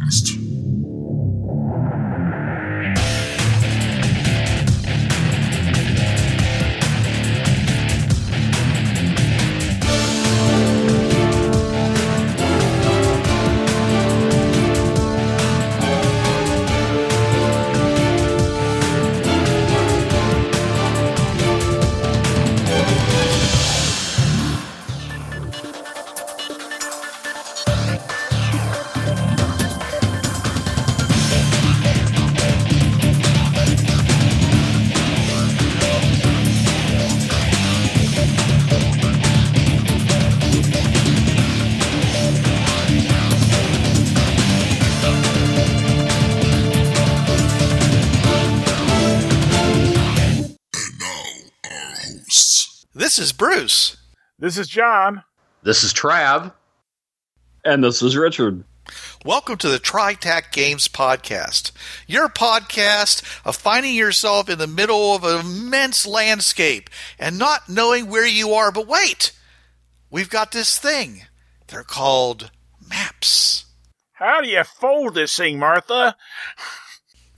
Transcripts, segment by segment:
Podcast. This is John. This is Trav. And this is Richard. Welcome to the TriTac Games Podcast, your podcast of finding yourself in the middle of an immense landscape and not knowing where you are. But wait, we've got this thing. They're called maps. How do you fold this thing, Martha?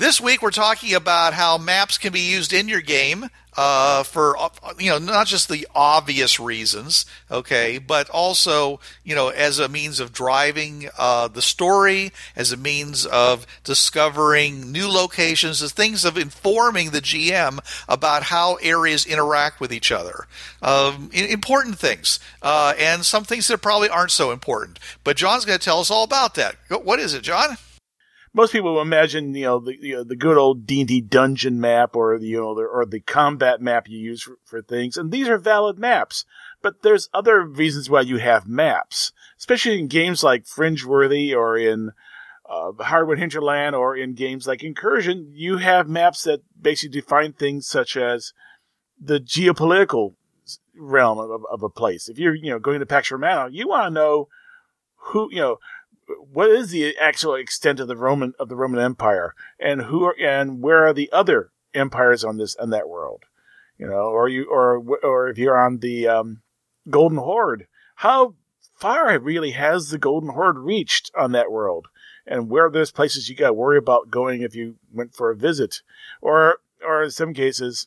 This week we're talking about how maps can be used in your game uh, for uh, you know not just the obvious reasons, okay, but also you know as a means of driving uh, the story, as a means of discovering new locations, as things of informing the GM about how areas interact with each other. Um, important things, uh, and some things that probably aren't so important. But John's going to tell us all about that. What is it, John? Most people imagine, you know, the you know, the good old D and D dungeon map, or the you know, the, or the combat map you use for, for things, and these are valid maps. But there's other reasons why you have maps, especially in games like Fringeworthy or in uh, Hardwood Hinterland or in games like Incursion. You have maps that basically define things such as the geopolitical realm of, of a place. If you're, you know, going to Pax Romana, you want to know who, you know, what is the actual extent of the Roman of the Roman Empire, and who are, and where are the other empires on this on that world, you know, or you or or if you're on the um, Golden Horde, how far really has the Golden Horde reached on that world, and where are those places you got to worry about going if you went for a visit, or or in some cases,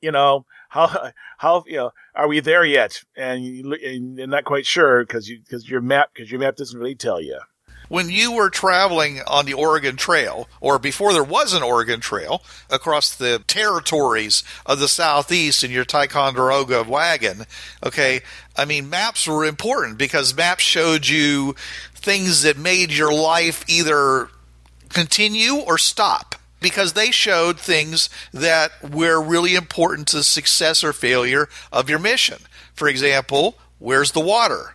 you know how how you know are we there yet? And, you, and you're not quite sure because you because your map because your map doesn't really tell you. When you were traveling on the Oregon Trail, or before there was an Oregon Trail, across the territories of the Southeast in your Ticonderoga wagon, okay, I mean, maps were important because maps showed you things that made your life either continue or stop because they showed things that were really important to success or failure of your mission. For example, where's the water?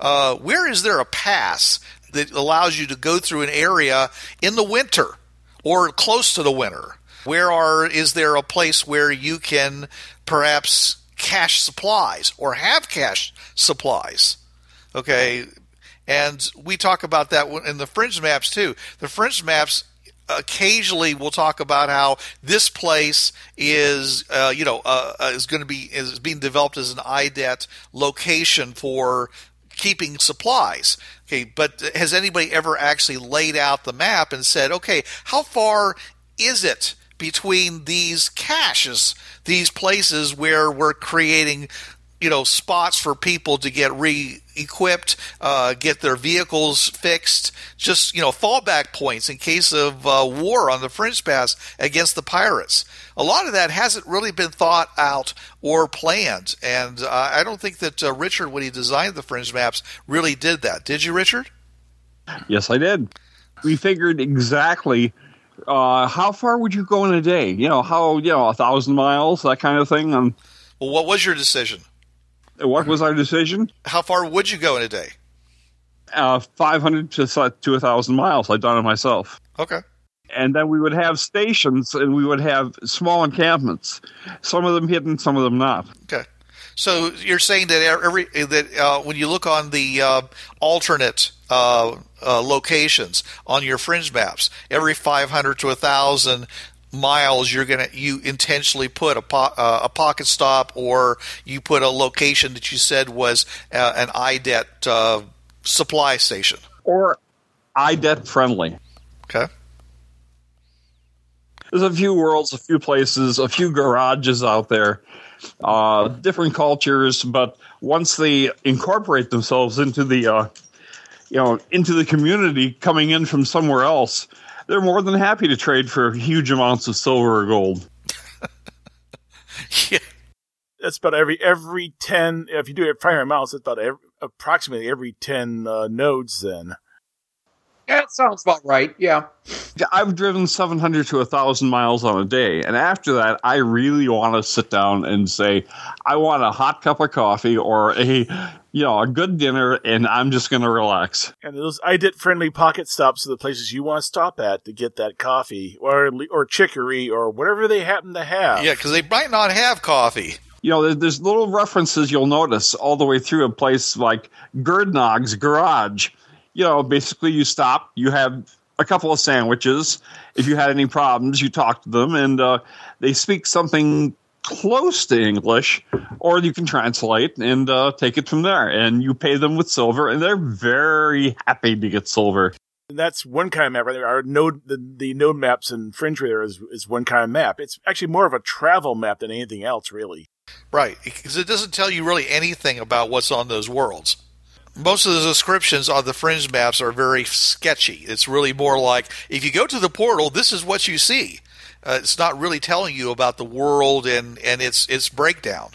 Uh, where is there a pass that allows you to go through an area in the winter or close to the winter? Where are is there a place where you can perhaps cache supplies or have cache supplies? Okay, and we talk about that in the fringe maps too. The fringe maps occasionally we'll talk about how this place is uh, you know uh, is going to be is being developed as an IDET location for keeping supplies. Okay, but has anybody ever actually laid out the map and said, okay, how far is it between these caches, these places where we're creating, you know, spots for people to get re-equipped, uh, get their vehicles fixed, just you know, fallback points in case of uh, war on the Fringe Pass against the pirates. A lot of that hasn't really been thought out or planned, and uh, I don't think that uh, Richard, when he designed the Fringe maps, really did that. Did you, Richard? Yes, I did. We figured exactly uh, how far would you go in a day? You know, how, you know, a thousand miles, that kind of thing. Um, Well, what was your decision? What was our decision? How far would you go in a day? Uh, 500 to, to 1,000 miles. I'd done it myself. Okay. And then we would have stations and we would have small encampments. Some of them hidden, some of them not. Okay. So you're saying that every that uh, when you look on the uh, alternate uh, uh, locations on your fringe maps, every 500 to 1,000 miles, you're gonna you intentionally put a po- uh, a pocket stop, or you put a location that you said was uh, an IDET uh, supply station. Or IDET friendly. Okay. There's a few worlds, a few places, a few garages out there, uh, different cultures, but once they incorporate themselves into the, uh, you know, into the community coming in from somewhere else, they're more than happy to trade for huge amounts of silver or gold. yeah. That's about every every ten. If you do it primary amounts, it's about every, approximately every ten uh, nodes. Then Yeah, that sounds about right. Yeah. I've driven 700 to 1,000 miles on a day. And after that, I really want to sit down and say, I want a hot cup of coffee or a, you know, a good dinner, and I'm just going to relax. and those IDET friendly pocket stops are the places you want to stop at to get that coffee or or chicory or whatever they happen to have. Yeah, because they might not have coffee. You know, there's little references you'll notice all the way through a place like Gerdnog's Garage. You know, basically you stop, you have a couple of sandwiches. If you had any problems, you talk to them, and uh, they speak something close to English, or you can translate and uh, take it from there. And you pay them with silver, and they're very happy to get silver. And that's one kind of map right there. Our node, the, the node maps in Fringe Raider is, is one kind of map. It's actually more of a travel map than anything else, really. Right, because it doesn't tell you really anything about what's on those worlds. Most of the descriptions on the fringe maps are very sketchy. It's really more like if you go to the portal, this is what you see. Uh, it's not really telling you about the world and, and its its breakdown.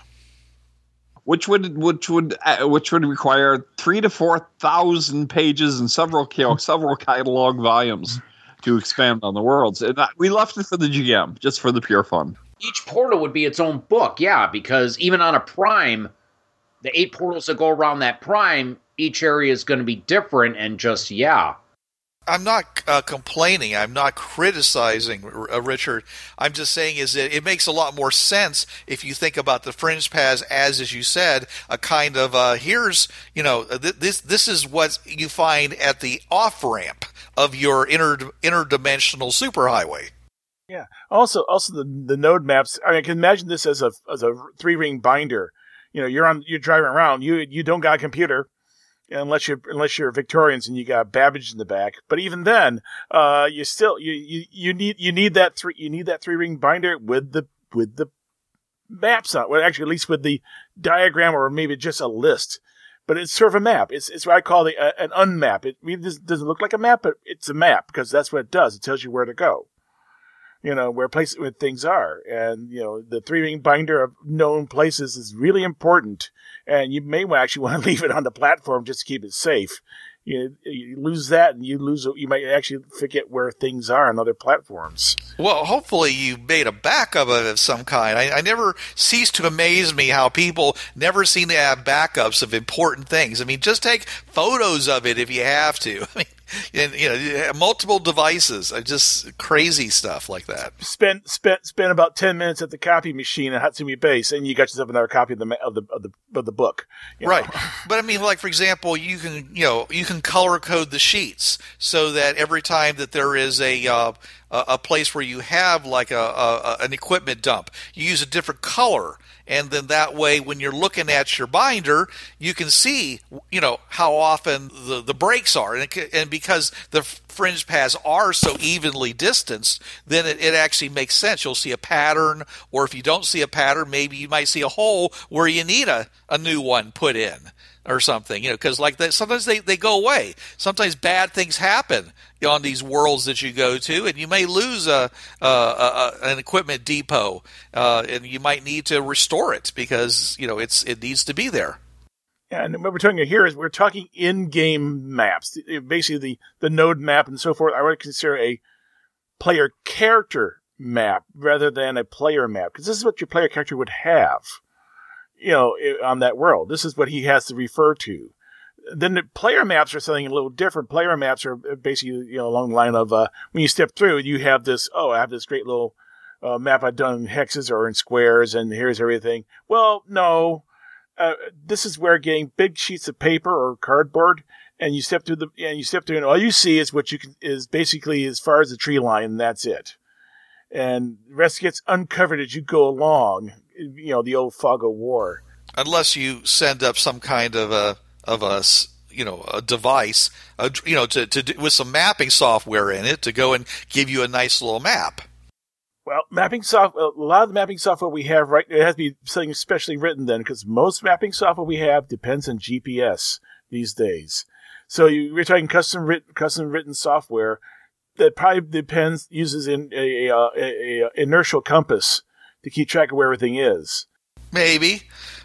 Which would which would uh, which would require three to four thousand pages and several several catalog volumes to expand on the worlds. And that, we left it for the GM, just for the pure fun. Each portal would be its own book, yeah, because even on a prime, the eight portals that go around that prime, each area is going to be different and just, yeah. I'm not uh, complaining. I'm not criticizing uh, Richard. I'm just saying is that it makes a lot more sense if you think about the fringe paths as, as you said, a kind of uh, here's you know th- this this is what you find at the off ramp of your inter interdimensional superhighway. Yeah. Also, also the the node maps. I, mean, I can imagine this as a as a three ring binder. You know, you're on you're driving around. You you don't got a computer unless you're unless you're Victorians and you got Babbage in the back. But even then, uh, you still you, you you need you need that three you need that three ring binder with the with the maps on. Well, actually, at least with the diagram or maybe just a list. But it's sort of a map. It's it's what I call the, uh, an unmap. It, I doesn't look like a map, but it's a map because that's what it does. It tells you where to go you know, where places where things are. And, you know, the three ring binder of known places is really important. And you may actually want to leave it on the platform just to keep it safe. You, you lose that and you lose, you might actually forget where things are on other platforms. Well, hopefully you made a backup of it of some kind. I, I never cease to amaze me how people never seem to have backups of important things. I mean, just take photos of it if you have to. I mean, and you know, multiple devices, uh, just crazy stuff like that. spent spent spent about ten minutes at the copy machine at Hatsumi Base, and you got yourself another copy of the of the of the, of the book. know. Right. But I mean, like for example, you can you know you can color code the sheets so that every time that there is a uh, a a place where you have like a, a an equipment dump, you use a different color, and then that way, when you're looking at your binder, you can see you know how often the the breaks are, and and because the fringe paths are so evenly distanced, then it, it actually makes sense. You'll see a pattern, or if you don't see a pattern, maybe you might see a hole where you need a, a new one put in or something, you know, because like that, sometimes they, they go away. Sometimes bad things happen on these worlds that you go to, and you may lose a, a, a an equipment depot, uh, and you might need to restore it because you know it's it needs to be there. Yeah, and what we're talking here is we're talking in-game maps, basically the the node map and so forth. I would consider a player character map rather than a player map because this is what your player character would have, you know, on that world. This is what he has to refer to. Then the player maps are something a little different. Player maps are basically you know along the line of uh, when you step through, you have this. Oh, I have this great little uh, map I've done in hexes or in squares, and here's everything. Well, no, uh, this is where getting big sheets of paper or cardboard, and you step through the and you step through, and all you see is what you can is basically as far as the tree line, and that's it. And the rest gets uncovered as you go along. You know the old fog of war. Unless you send up some kind of a of a you know a device, a, you know, to, to do, with some mapping software in it to go and give you a nice little map. Well, mapping software, a lot of the mapping software we have right, it has to be something specially written then, because most mapping software we have depends on GPS these days. So you, we're talking custom written, custom written software that probably depends, uses in a, a, a, a inertial compass to keep track of where everything is. Maybe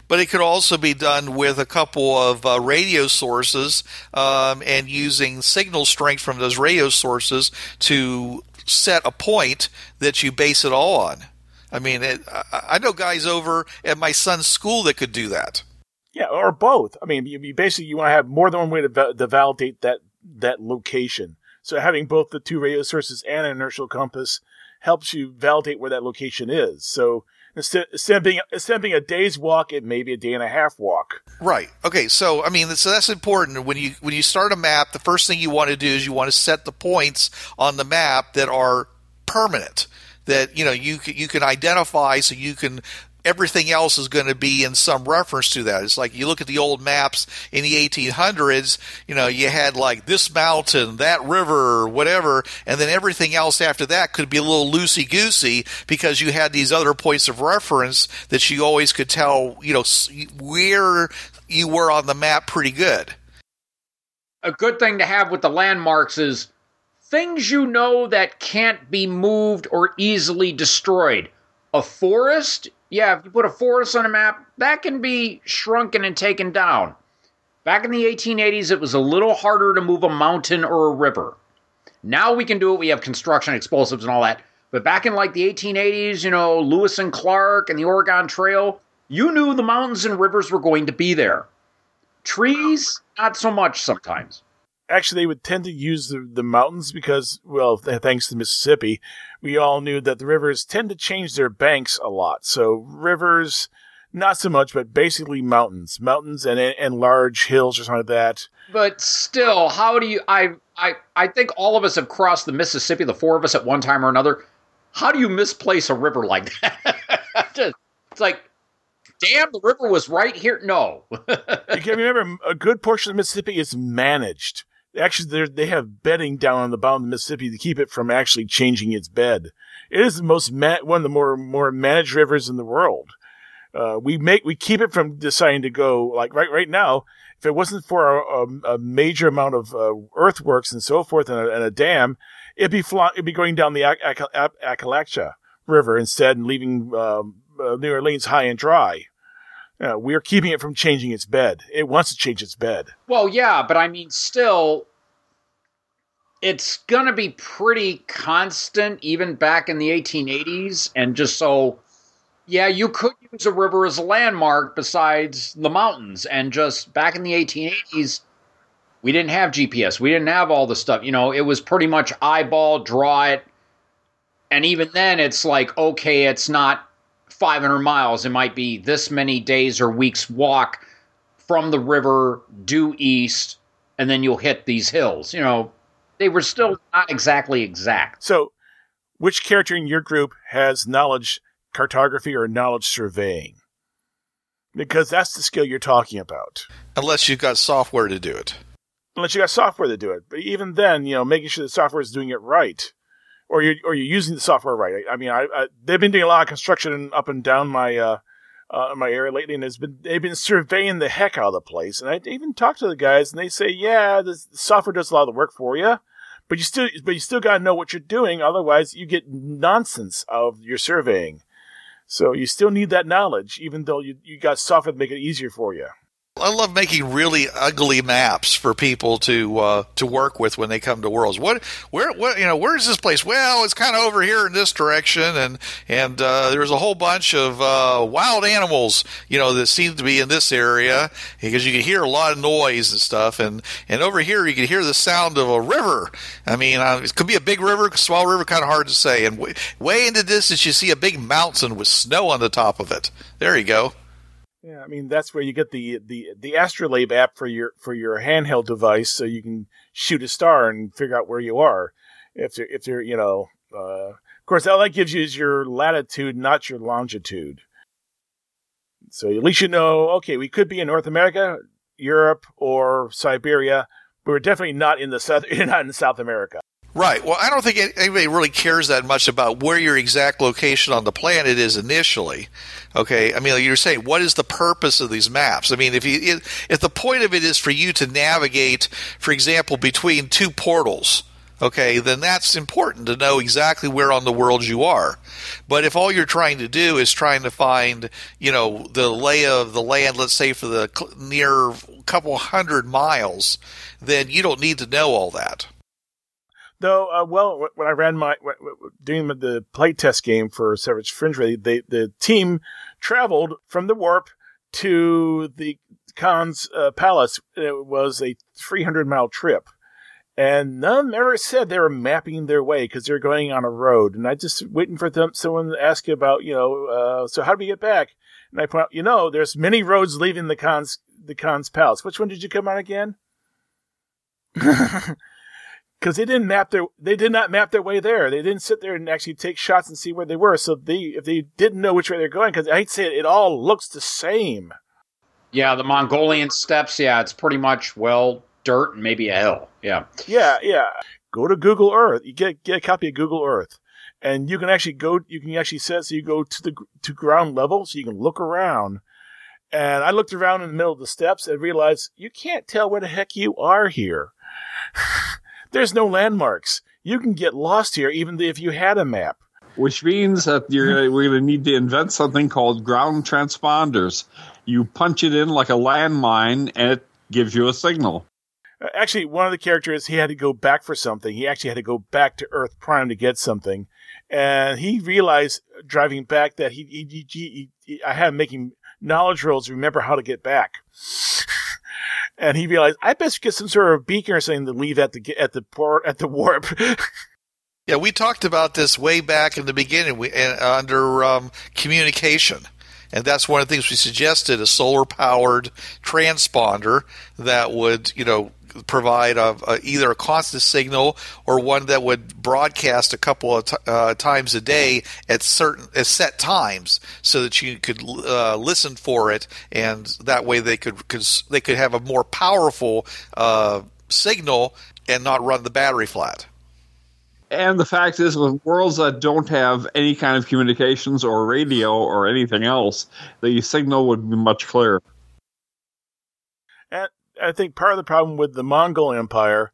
but it could also be done with a couple of uh, radio sources um, and using signal strength from those radio sources to set a point that you base it all on. I mean, it, I know guys over at my son's school that could do that. Yeah, or both. I mean, you, you basically you want to have more than one way to, to validate that that location. So having both the two radio sources and an inertial compass helps you validate where that location is. So instead, instead of being instead of being a day's walk, it may be a day and a half walk. Right. Okay. So I mean, so that's important when you when you start a map. The first thing you want to do is you want to set the points on the map that are permanent. That you know you you can identify so you can everything else is going to be in some reference to that. It's like you look at the old maps in the 1800s, you know, you had like this mountain, that river, whatever, and then everything else after that could be a little loosey goosey because you had these other points of reference that you always could tell, you know, where you were on the map pretty good. A good thing to have with the landmarks is things you know that can't be moved or easily destroyed. A forest yeah, if you put a forest on a map, that can be shrunken and taken down. Back in the 1880s, it was a little harder to move a mountain or a river. Now we can do it. We have construction, explosives, and all that. But back in like the 1880s, you know, Lewis and Clark and the Oregon Trail, you knew the mountains and rivers were going to be there. Trees, not so much sometimes actually they would tend to use the, the mountains because well thanks to mississippi we all knew that the rivers tend to change their banks a lot. So rivers not so much but basically mountains. Mountains and and large hills or something like that. But still how do you i i i think all of us have crossed the mississippi the four of us at one time or another. How do you misplace a river like that? It's like damn, the river was right here. No. you can remember a good portion of Mississippi is managed actually they have bedding down on the bottom of the Mississippi to keep it from actually changing its bed. It is the most ma- one of the more more managed rivers in the world. Uh, we make we keep it from deciding to go like right right now. If it wasn't for a, a, a major amount of uh, earthworks and so forth and a, and a dam, it'd be it'd be going down the Atchafalaya River instead and leaving um, uh, New Orleans high and dry. Uh, we're keeping it from changing its bed. It wants to change its bed. Well, yeah, but I mean, still, it's going to be pretty constant, even back in the 1880s. And just so, yeah, you could use a river as a landmark besides the mountains. And just back in the 1880s, we didn't have GPS. We didn't have all the stuff. You know, it was pretty much eyeball, draw it. And even then, it's like, okay, it's not 500 miles. It might be this many days or weeks walk from the river due east, and then you'll hit these hills. You know, they were still not exactly exact. So, which character in your group has knowledge cartography or knowledge surveying? Because that's the skill you're talking about. Unless you've got software to do it. Unless you got software to do it. But even then, you know, making sure the software is doing it right or you're or you're using the software right. I, I mean, I, I, they've been doing a lot of construction up and down my uh, uh, my area lately, and has been they've been surveying the heck out of the place. And I even talked to the guys, and they say, yeah, the software does a lot of the work for you, but you still but you still got to know what you're doing. Otherwise, you get nonsense of your surveying. So you still need that knowledge, even though you you got software to make it easier for you. I love making really ugly maps for people to uh, to work with when they come to Worlds. What, where, what, you know, where's this place? Well, it's kind of over here in this direction, and and uh, there's a whole bunch of uh, wild animals, you know, that seem to be in this area because you can hear a lot of noise and stuff, and and over here you can hear the sound of a river. I mean, uh, it could be a big river, small river, kind of hard to say. And way, way in the distance, you see a big mountain with snow on the top of it. There you go. Yeah, I mean that's where you get the the the Astrolabe app for your for your handheld device, so you can shoot a star and figure out where you are. If you're, if you're you know, uh, of course, all that gives you is your latitude, not your longitude. So at least you know, okay, we could be in North America. Europe or Siberia. but we're definitely not in the south, not in South America. Right. Well, I don't think anybody really cares that much about where your exact location on the planet is initially. Okay. I mean, like you're saying, what is the purpose of these maps? I mean, if you if the point of it is for you to navigate, for example, between two portals, okay, then that's important to know exactly where on the world you are. But if all you're trying to do is trying to find, you know, the lay of the land, let's say for the near couple hundred miles, then you don't need to know all that. Though, uh, well, when I ran my doing the playtest game for Savage Fringe, they, the team traveled from the warp to the Khan's uh, palace. It was a 300 mile trip. And none ever said they were mapping their way because they're going on a road. And I just waiting for them, someone to ask you about, you know, uh, so how do we get back? And I point out, you know, there's many roads leaving the Khan's the Khan's palace. Which one did you come on again? Because they didn't map their they did not map their way there. They didn't sit there and actually take shots and see where they were. So they if they didn't know which way they're going, because I'd say it, it all looks the same. Yeah, the Mongolian steppes. Yeah, it's pretty much well dirt and maybe a hill. Yeah. Yeah, yeah. Go to Google Earth. You get get a copy of Google Earth, and you can actually go. You can actually set so you go to the to ground level, so you can look around. And I looked around in the middle of the steps and realized you can't tell where the heck you are here. There's no landmarks. You can get lost here even if you had a map. Which means that you're we're going to need to invent something called ground transponders. You punch it in like a landmine, and it gives you a signal. Uh, actually, one of the characters he had to go back for something. He actually had to go back to Earth Prime to get something, and he realized driving back that he, he, he, he I had him making knowledge rolls to remember how to get back. And he realized I best get some sort of beacon or something to leave at the at the port at the warp. yeah, we talked about this way back in the beginning we, uh, under um, communication. And that's one of the things we suggested a solar powered transponder that would, you know, provide a, a, either a constant signal or one that would broadcast a couple of t- uh, times a day at certain at set times, so that you could uh, listen for it, and that way they could cause they could have a more powerful uh, signal and not run the battery flat. And the fact is, with worlds that don't have any kind of communications or radio or anything else, the signal would be much clearer. I think part of the problem with the Mongol Empire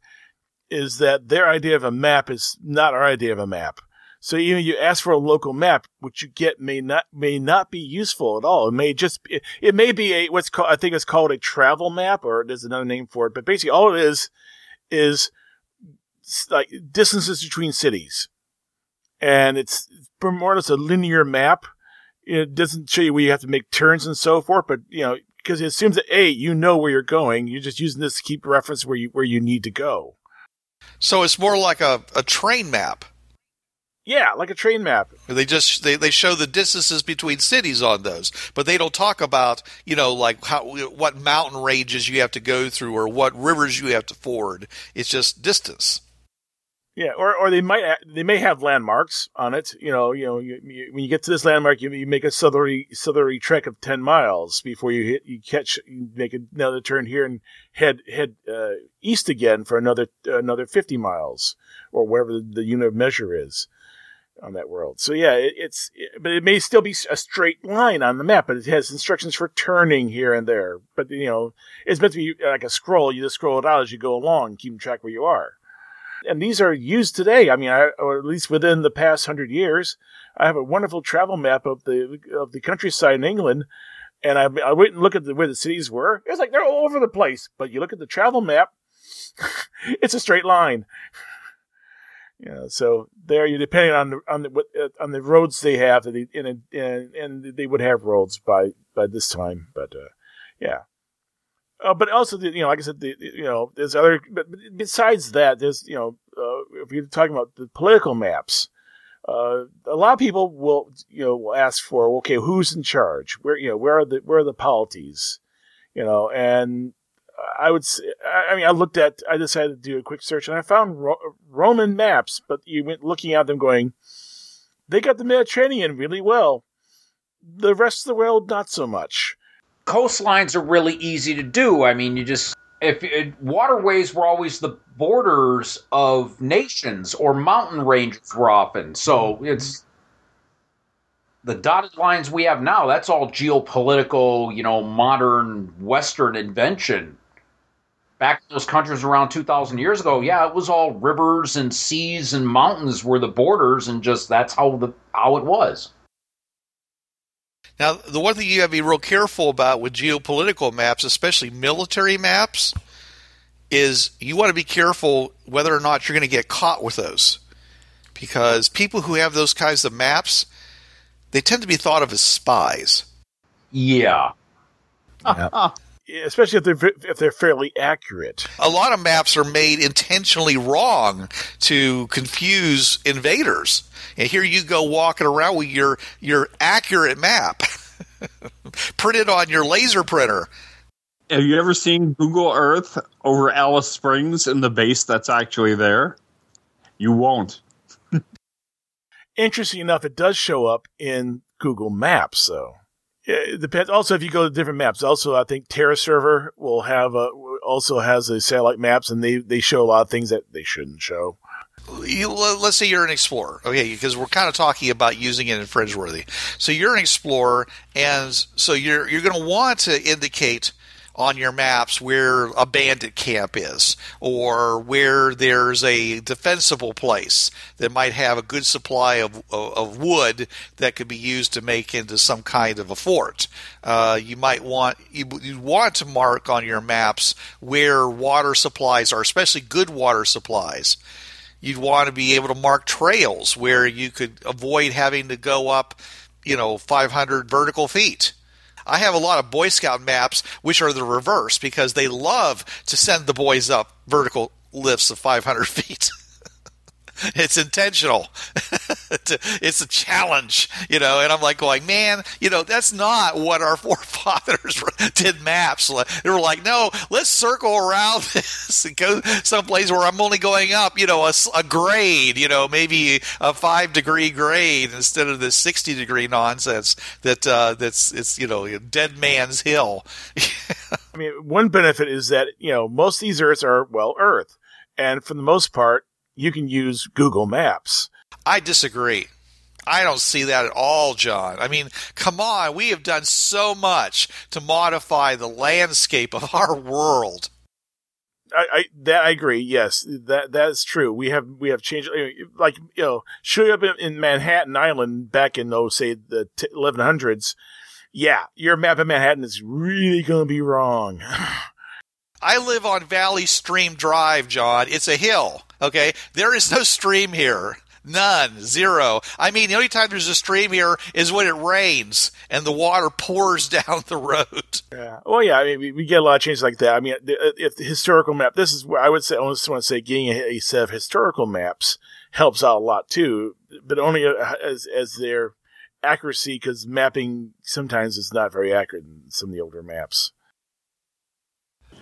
is that their idea of a map is not our idea of a map. So even you ask for a local map, what you get may not may not be useful at all. It may just it, it may be a what's called I think it's called a travel map or there's another name for it. But basically, all it is is like distances between cities, and it's more or less a linear map. It doesn't show you where you have to make turns and so forth, but you know because it assumes that a you know where you're going. You're just using this to keep reference where you where you need to go. So it's more like a, a train map. Yeah, like a train map. They just they, they show the distances between cities on those, but they don't talk about you know like how what mountain ranges you have to go through or what rivers you have to ford. It's just distance. Yeah, or, or they might they may have landmarks on it. You know, you know, you, you, when you get to this landmark, you, you make a southerly southerly trek of ten miles before you hit you catch you make another turn here and head head uh, east again for another another fifty miles or whatever the, the, unit of measure is on that world. So yeah, it, it's it, but it may still be a straight line on the map, but it has instructions for turning here and there. But you know, it's meant to be like a scroll. You just scroll it out as you go along, keeping track where you are and these are used today. I mean, I, or at least within the past hundred years, I have a wonderful travel map of the of the countryside in England, and I, I went and looked at the, where the cities were. It's like they're all over the place. But you look at the travel map, it's a straight line. Yeah, so there you depending on the on the uh, on the roads they have, and and and they would have roads by by this time. But uh, yeah, uh, but also, you know, like I said, the, you know, there's other. But besides that, there's you know, uh, if you're talking about the political maps, uh, a lot of people will you know will ask for okay, who's in charge? Where you know where are the where are the polities? You know, and I would say, I mean, I looked at, I decided to do a quick search, and I found Ro- Roman maps, but you went looking at them, going, they got the Mediterranean really well. The rest of the world, not so much coastlines are really easy to do. I mean, you just if it, waterways were always the borders of nations or mountain ranges were often. So mm-hmm. it's the dotted lines we have now. That's all geopolitical, you know, modern Western invention. Back in those countries around 2,000 years ago, yeah, it was all rivers and seas and mountains were the borders, and just that's how the how it was. Now, the one thing you have to be real careful about with geopolitical maps, especially military maps, is you want to be careful whether or not you're going to get caught with those. Because people who have those kinds of maps, they tend to be thought of as spies. Yeah. especially if they're if they're fairly accurate. A lot of maps are made intentionally wrong to confuse invaders. And here you go walking around with your your accurate map printed on your laser printer. Have you ever seen Google Earth over Alice Springs in the base that's actually there? You won't. Interesting enough, it does show up in Google Maps, though. It depends. Also, if you go to different maps, also I think Terra Server will have a, also has a satellite maps, and they they show a lot of things that they shouldn't show. Let's say you're an explorer, okay? Because we're kind of talking about using it in Fringeworthy. So you're an explorer, and so you're you're going to want to indicate on your maps where a bandit camp is or where there's a defensible place that might have a good supply of, of, wood that could be used to make into some kind of a fort. Uh, you might want you, you want to mark on your maps where water supplies are, especially good water supplies. You'd want to be able to mark trails where you could avoid having to go up, you know, 500 vertical feet I have a lot of Boy Scout maps which are the reverse because they love to send the boys up vertical lifts of 500 feet. It's intentional. it's a challenge, you know. And I'm like going, man, you know, that's not what our forefathers did maps. They were like, no, let's circle around this and go someplace where I'm only going up, you know, a, a grade, you know, maybe a five degree grade instead of this 60 degree nonsense that uh, that's it's you know dead man's hill. I mean, one benefit is that you know most of these Earths are well Earth, and for the most part, you can use Google Maps. I disagree. I don't see that at all, John. I mean, come on, we have done so much to modify the landscape of our world. I, I that I agree. Yes, that that is true. We have we have changed. Like you know, showing up in, in Manhattan Island back in oh say the eleven hundreds. Yeah, your map of Manhattan is really going to be wrong. I live on Valley Stream Drive, John. It's a hill. Okay, there is no stream here. None, zero. I mean, the only time there's a stream here is when it rains and the water pours down the road. Yeah. Well, yeah. I mean, we, we get a lot of changes like that. I mean, if the historical map, this is where I would say, I just want to say, getting a, a set of historical maps helps out a lot too, but only uh, as as their accuracy, because mapping sometimes is not very accurate in some of the older maps.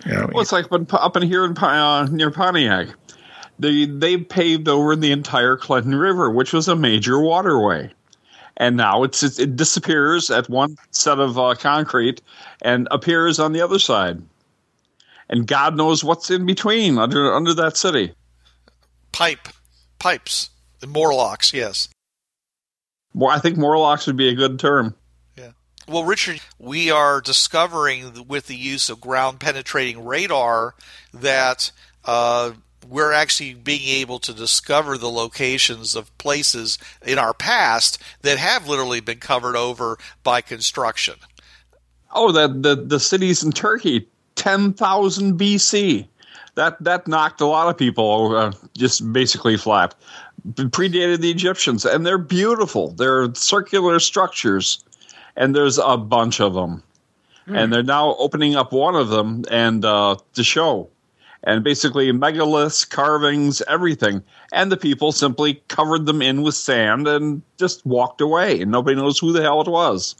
Yeah, well, it's like up in here in, uh, near Pontiac they they paved over the entire Clinton River, which was a major waterway, and now it's it, it disappears at one set of uh, concrete and appears on the other side, and God knows what's in between under under that city. Pipe, pipes, the Morlocks, yes. Well, I think Morlocks would be a good term. Yeah. Well, Richard, we are discovering with the use of ground penetrating radar that uh, we're actually being able to discover the locations of places in our past that have literally been covered over by construction. Oh, the the, the cities in Turkey, ten thousand BC. That that knocked a lot of people uh, just basically flat. Predated the Egyptians, and they're beautiful. They're circular structures, and there's a bunch of them. Mm. And they're now opening up one of them and uh, to show and basically megaliths, carvings, everything. And the people simply covered them in with sand and just walked away, and nobody knows who the hell it was.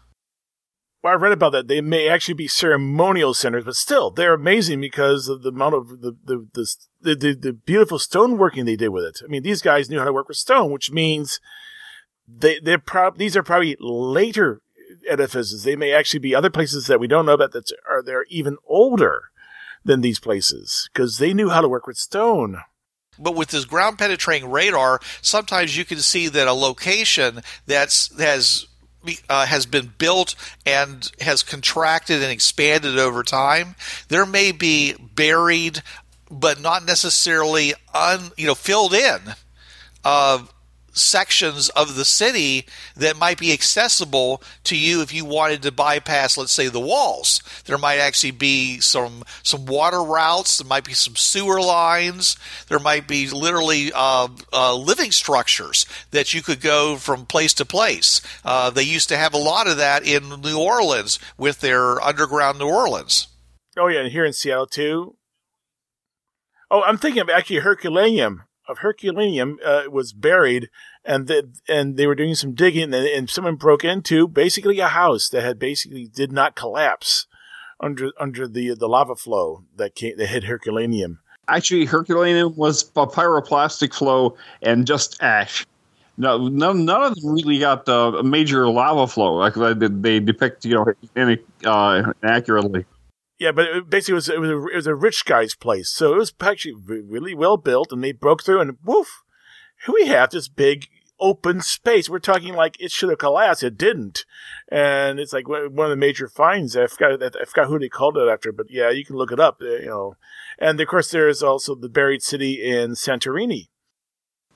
Well, I read about that. They may actually be ceremonial centers, but still, they're amazing because of the amount of the the the, the, the beautiful stoneworking they did with it. I mean, these guys knew how to work with stone, which means they they're these are probably later edifices. They may actually be other places that we don't know about that are they're even older than these places because they knew how to work with stone. But with this ground penetrating radar, sometimes you can see that a location that's has uh, has been built and has contracted and expanded over time. There may be buried, but not necessarily un you know filled in. Uh, sections of the city that might be accessible to you if you wanted to bypass let's say the walls. There might actually be some some water routes there might be some sewer lines there might be literally uh, uh, living structures that you could go from place to place. Uh, they used to have a lot of that in new orleans with their underground new orleans. Oh yeah and here in seattle too. Oh i'm thinking of actually herculaneum of Herculaneum uh, was buried, and the, and they were doing some digging, and, and someone broke into basically a house that had basically did not collapse under under the the lava flow that came that hit Herculaneum. Actually, Herculaneum was a pyroplastic flow and just ash. No, none, none of them really got a major lava flow like they, depict, you know, any, uh, accurately. Yeah, but it basically, it was it was, a, it was a rich guy's place, so it was actually really well built, and they broke through, and woof, we have this big open space. We're talking like it should have collapsed, it didn't, and it's like one of the major finds. I forgot I forgot who they called it after, but yeah, you can look it up, uh, you know. And of course, there is also the buried city in Santorini.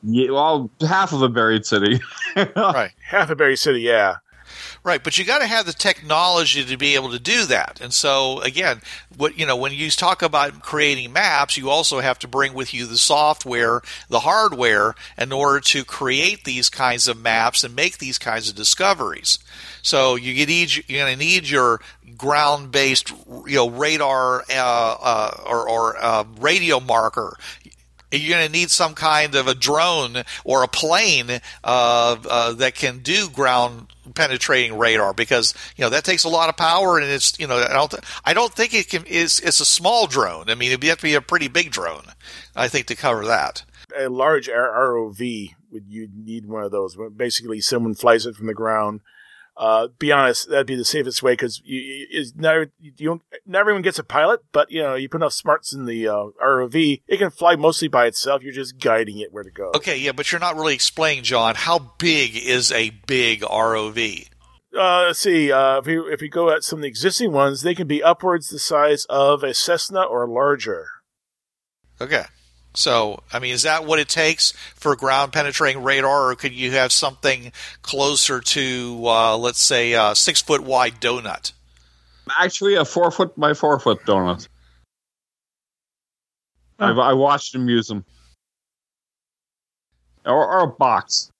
Yeah, well, half of a buried city. right, half a buried city, yeah. Right, but you got to have the technology to be able to do that. And so again, what you know, when you talk about creating maps, you also have to bring with you the software, the hardware in order to create these kinds of maps and make these kinds of discoveries. So you get you're going to need your ground-based, you know, radar uh, uh, or, or uh, radio marker you're going to need some kind of a drone or a plane uh, uh, that can do ground penetrating radar because you know that takes a lot of power and it's you know I don't th- I don't think it can is it's a small drone. I mean it'd have to be a pretty big drone. I think to cover that. A large ROV would you need one of those? Basically, someone flies it from the ground uh, be honest, that'd be the safest way because you, you, never, you don't, not everyone gets a pilot, but you know, you put enough smarts in the uh, ROV, it can fly mostly by itself. You're just guiding it where to go. Okay, yeah, but you're not really explaining, John, how big is a big ROV? Uh, let's see. Uh, if you if you go at some of the existing ones, they can be upwards the size of a Cessna or larger. Okay. So, I mean, is that what it takes for ground penetrating radar, or could you have something closer to, uh, let's say, a six foot wide donut? Actually, a four foot by four foot donut. I, I watched them use them, or, or a box,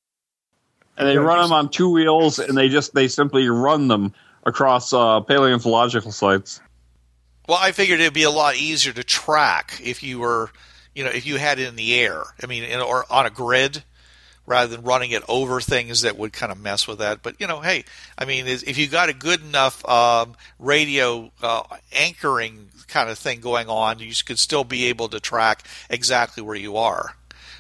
and they run them on two wheels, and they just they simply run them across uh, paleontological sites. Well, I figured it'd be a lot easier to track if you were you know, if you had it in the air, I mean, in, or on a grid, rather than running it over things that would kind of mess with that. But you know, hey, I mean, if you got a good enough um, radio uh, anchoring kind of thing going on, you could still be able to track exactly where you are.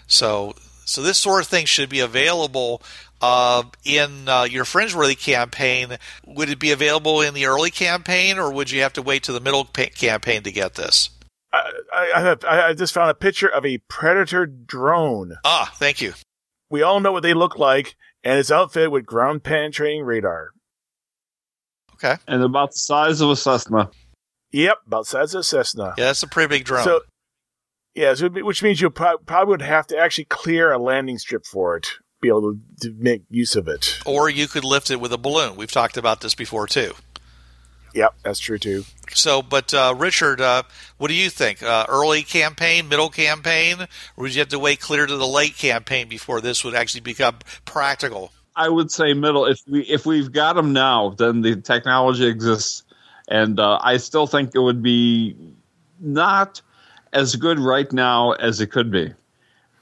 So, so this sort of thing should be available uh, in uh, your Fringeworthy campaign. Would it be available in the early campaign, or would you have to wait to the middle pa- campaign to get this? I, I, I just found a picture of a Predator drone. Ah, thank you. We all know what they look like, and it's outfitted with ground penetrating radar. Okay. And about the size of a Cessna. Yep, about the size of a Cessna. Yeah, that's a pretty big drone. So, yeah, so, which means you pro- probably would have to actually clear a landing strip for it, be able to, to make use of it. Or you could lift it with a balloon. We've talked about this before, too. Yep, that's true too. So, but uh, Richard, uh, what do you think? Uh, early campaign, middle campaign, or would you have to wait clear to the late campaign before this would actually become practical? I would say middle. If we if we've got them now, then the technology exists, and uh, I still think it would be not as good right now as it could be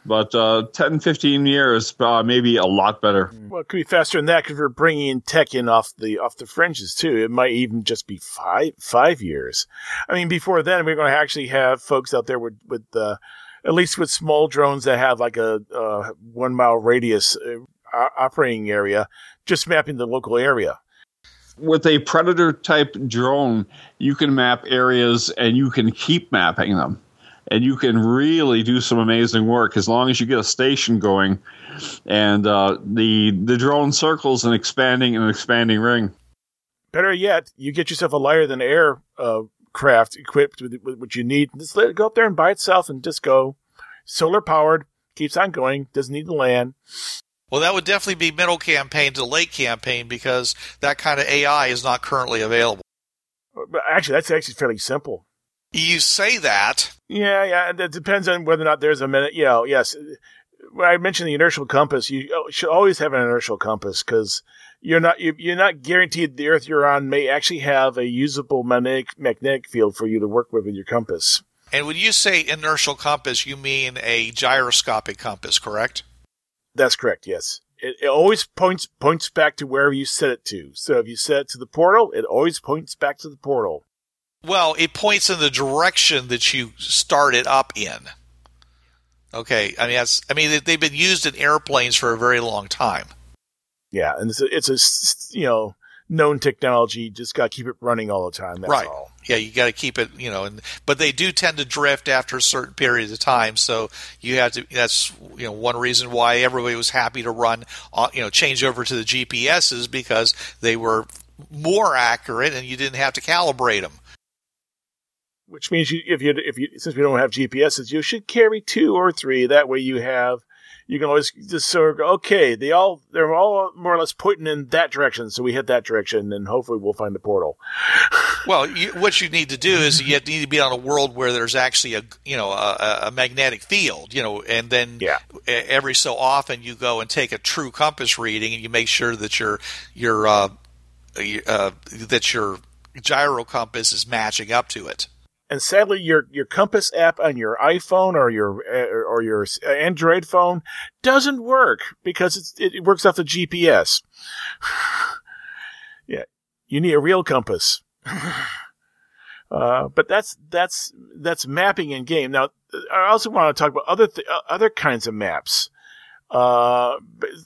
but uh, 10, 15 years, uh, maybe a lot better. Well, it could be faster than that because we're bringing in tech in off the off the fringes too. It might even just be five five years. I mean, before then, we're going to actually have folks out there with with uh, at least with small drones that have like a uh, one mile radius uh, operating area, just mapping the local area. With a predator type drone, you can map areas and you can keep mapping them. And you can really do some amazing work as long as you get a station going and uh, the the drone circles and expanding and expanding ring. Better yet, you get yourself a lighter than air uh, craft equipped with, with what you need. Just let it go up there and by itself and just go. Solar powered, keeps on going, doesn't need to land. Well, that would definitely be middle campaign to late campaign because that kind of AI is not currently available. But actually, that's actually fairly simple. You say that. Yeah, yeah. It depends on whether or not there's a minute. You know, yes. When I mentioned the inertial compass, you oh, should always have an inertial compass because you're not you're not guaranteed the Earth you're on may actually have a usable magnetic magnetic field for you to work with with your compass. And when you say inertial compass, you mean a gyroscopic compass, correct? That's correct. Yes, it, it always points points back to wherever you set it to. So if you set it to the portal, it always points back to the portal. Well, it points in the direction that you started up in. Okay, I mean that's I mean they've been used in airplanes for a very long time. Yeah, and it's a, it's a you know known technology. Just got to keep it running all the time. That's right. all. Yeah, you got to keep it, you know, and but they do tend to drift after a certain period of time. So you have to. That's you know one reason why everybody was happy to run, uh, you know, change over to the GPSs because they were more accurate and you didn't have to calibrate them. Which means you, if you if you since we don't have GPSs, you should carry two or three. That way you have you can always just sort of go, okay, they all they're all more or less pointing in that direction, so we hit that direction, and hopefully we'll find the portal. Well, you, what you need to do is you need to be on a world where there's actually a you know a, a magnetic field, you know, and then Yeah. every so often you go and take a true compass reading and you make sure that your your uh, uh, that your gyro compass is matching up to it. And sadly, your your compass app on your iPhone or your uh, or your Android phone doesn't work because it's, it, it works off the GPS. yeah, you need a real compass. uh, but that's that's that's mapping in game. Now, I also want to talk about other th- other kinds of maps. Uh,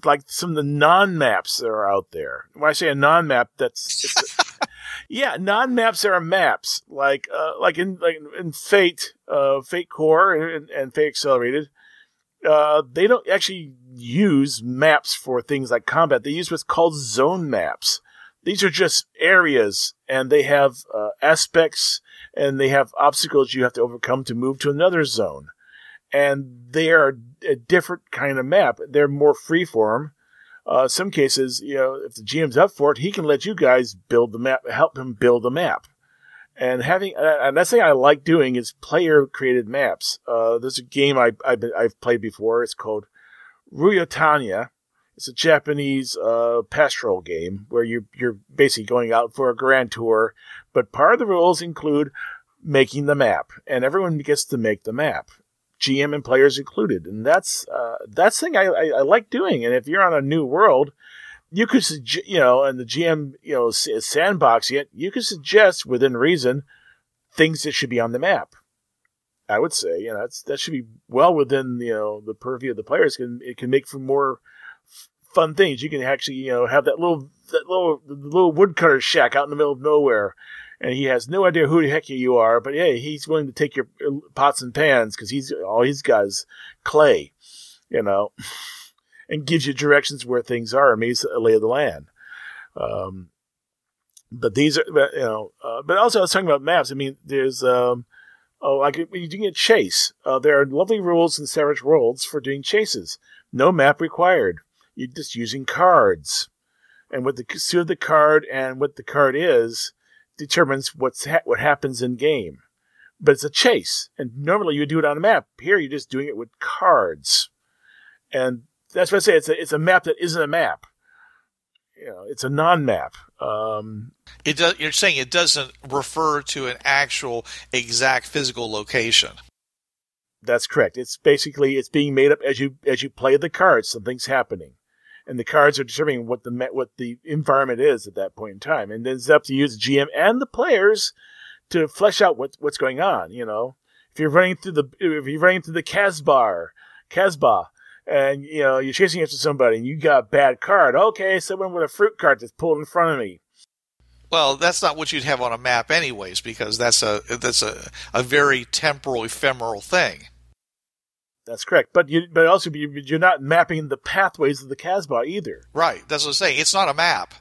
like some of the non-maps that are out there. When I say a non-map, that's it's a- yeah, non-maps are maps. Like uh, like in like in Fate, uh, Fate Core and, and Fate Accelerated. Uh, they don't actually use maps for things like combat. They use what's called zone maps. These are just areas, and they have uh, aspects, and they have obstacles you have to overcome to move to another zone. And they are a different kind of map. They're more freeform. Uh, some cases, you know, if the GM's up for it, he can let you guys build the map, help him build the map. And having, uh, and that's thing I like doing is player created maps. Uh, there's a game I, I've, been, I've played before. It's called Ryuutama. It's a Japanese, uh, pastoral game where you, you're basically going out for a grand tour, but part of the rules include making the map and everyone gets to make the map. GM and players included. And that's, uh, that's thing I, I, I like doing. And if you're on a new world, you could, you know, and the GM, you know, s- sandboxing it, you could suggest within reason things that should be on the map. I would say, you know, that's, that should be well within, you know, the purview of the players. Can it can make for more fun things. You can actually, you know, have that little, that little, little woodcutter shack out in the middle of nowhere. And he has no idea who the heck you are, but hey, he's willing to take your uh, pots and pans because he's all he's got is clay, you know and gives you directions where things are and makes a lay of the land. Um, but these are, you know, uh, but also I was talking about maps. I mean, there's, um, oh, like doing a chase, uh, there are lovely rules in Savage Worlds for doing chases. No map required. You're just using cards. And what the suit of the card and what the card is determines what's ha- what happens in game. But it's a chase, and normally you do it on a map. Here, you're just doing it with cards, and that's what I say. It's a it's a map that isn't a map. You know, it's a non-map. Um, It does, you're saying it doesn't refer to an actual exact physical location. that's correct. It's basically it's being made up as you as you play the cards. Something's happening, and the cards are determining what the what the environment is at that point in time. And then it's up to you, the GM and the players, to flesh out what what's going on. You know, if you're running through the if you're running through the Casbar, Casbah, and you know you're chasing after somebody and you got a bad card. Okay, someone with a fruit cart that's pulled in front of me. Well, that's not what you'd have on a map, anyways, because that's a that's a, a very temporal, ephemeral thing. That's correct. But you, but also you- you're not mapping the pathways of the Casbah either. Right. That's what I'm saying. It's not a map.